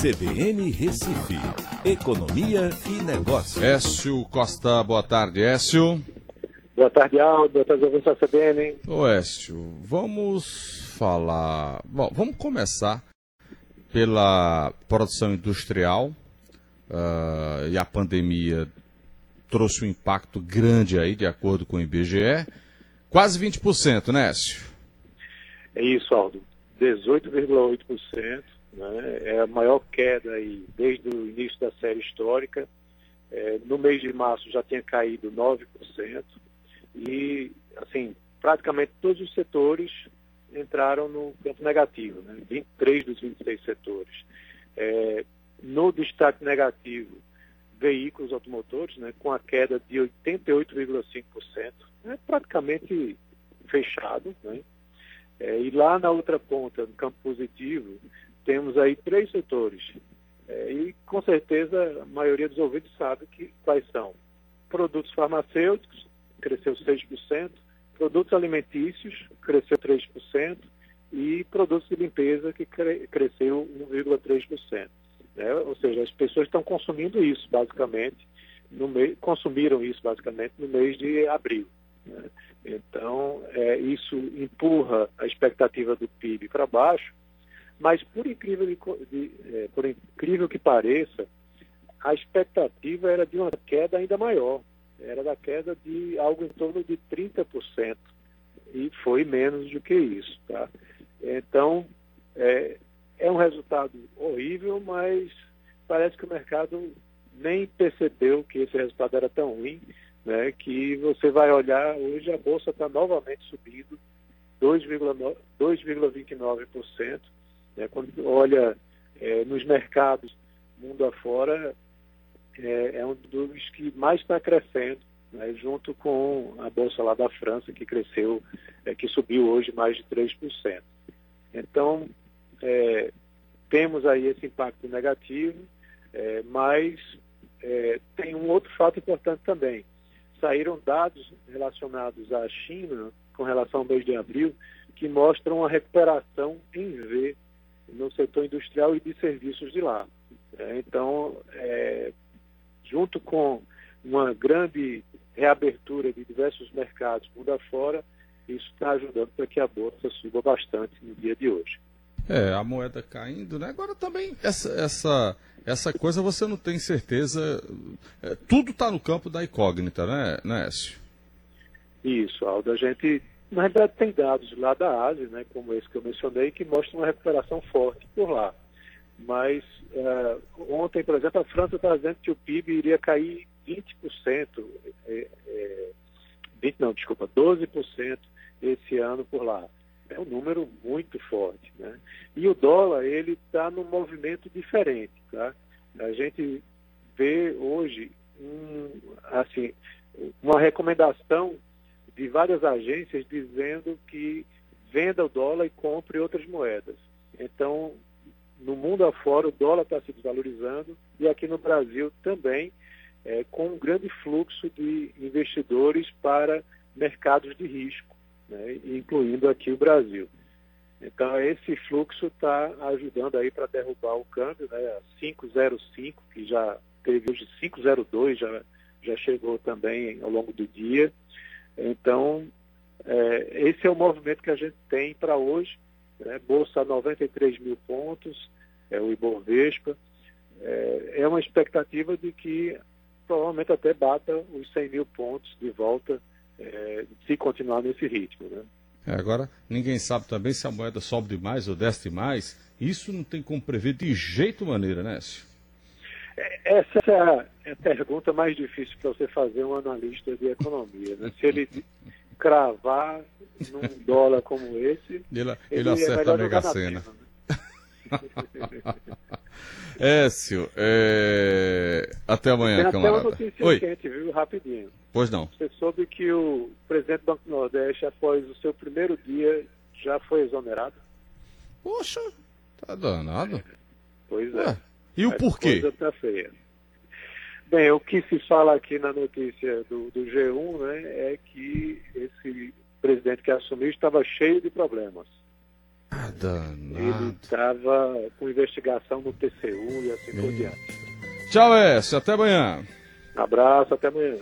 CBN Recife, Economia e Negócios. Écio Costa, boa tarde, Écio. Boa tarde, Aldo. Boa tarde, ouvintes da CBN. Ô, Écio, vamos falar... Bom, vamos começar pela produção industrial uh, e a pandemia trouxe um impacto grande aí, de acordo com o IBGE. Quase 20%, né, Écio? É isso, Aldo. 18,8%. Né? É a maior queda aí desde o início da série histórica. É, no mês de março já tinha caído 9%. E, assim, praticamente todos os setores entraram no campo negativo, né? 23 dos 26 setores. É, no destaque negativo, veículos automotores, né, com a queda de 88,5%, é praticamente fechado. Né? É, e lá na outra ponta, no campo positivo, temos aí três setores. É, e com certeza a maioria dos ouvintes sabe que, quais são. Produtos farmacêuticos, cresceu 6%, produtos alimentícios, cresceu 3%, e produtos de limpeza, que cre cresceu 1,3%. Né? Ou seja, as pessoas estão consumindo isso, basicamente, no consumiram isso, basicamente, no mês de abril. Né? Então, é, isso empurra a expectativa do PIB para baixo, mas, por incrível, de, de, é, por incrível que pareça, a expectativa era de uma queda ainda maior, era da queda de algo em torno de 30%, e foi menos do que isso. Tá? Então, é, é um resultado horrível, mas parece que o mercado nem percebeu que esse resultado era tão ruim, né, que você vai olhar, hoje a Bolsa está novamente subindo 2,29%. Né, quando olha é, nos mercados mundo afora, é, é um dos que mais está crescendo, né, junto com a Bolsa lá da França, que cresceu, é, que subiu hoje mais de 3%. Então, é, temos aí esse impacto negativo, é, mas é, tem um outro fato importante também. Saíram dados relacionados à China, com relação ao mês de abril, que mostram uma recuperação em V no setor industrial e de serviços de lá. É, então, é, junto com uma grande reabertura de diversos mercados mundo afora, isso está ajudando para que a bolsa suba bastante no dia de hoje. É, a moeda caindo, né? Agora também essa, essa, essa coisa você não tem certeza. É, tudo está no campo da incógnita, né, né Écio? Isso, Aldo. A gente, na verdade, tem dados lá da Ásia, né, como esse que eu mencionei, que mostram uma recuperação forte por lá. Mas uh, ontem, por exemplo, a França está dizendo que o PIB iria cair 20%, é, é, 20, não, desculpa, 12% esse ano por lá é um número muito forte. Né? E o dólar, ele está num movimento diferente. Tá? A gente vê hoje um, assim, uma recomendação de várias agências dizendo que venda o dólar e compre outras moedas. Então, no mundo afora, o dólar está se desvalorizando e aqui no Brasil também, é, com um grande fluxo de investidores para mercados de risco né, incluindo aqui o Brasil. Então, esse fluxo está ajudando aí para derrubar o câmbio, né, 5,05, que já teve hoje 5,02, já, já chegou também ao longo do dia. Então, é, esse é o movimento que a gente tem para hoje. Né, Bolsa a 93 mil pontos, é o Ibovespa. É, é uma expectativa de que provavelmente até bata os 100 mil pontos de volta é, se continuar nesse ritmo. Né? É, agora, ninguém sabe também se a moeda sobe demais ou desce demais. Isso não tem como prever de jeito maneira, né, Écio? É, essa é a, é a pergunta mais difícil para você fazer um analista de economia. Né? Se ele cravar num dólar como esse, ele, ele, ele acerta é a Mega Sena. Né? Écio, é... até amanhã, Tem camarada. Até uma notícia Oi. quente, viu? Rapidinho. Pois não. Você soube que o presidente do Banco Nordeste, após o seu primeiro dia, já foi exonerado? Poxa, tá danado. Pois é. Ué, e o A porquê? Coisa tá feia. Bem, o que se fala aqui na notícia do, do G1 né, é que esse presidente que assumiu estava cheio de problemas. Ah, danado. Ele estava com investigação no TCU e assim por diante. Tchau, Écio. Até amanhã. Abraço, até amanhã.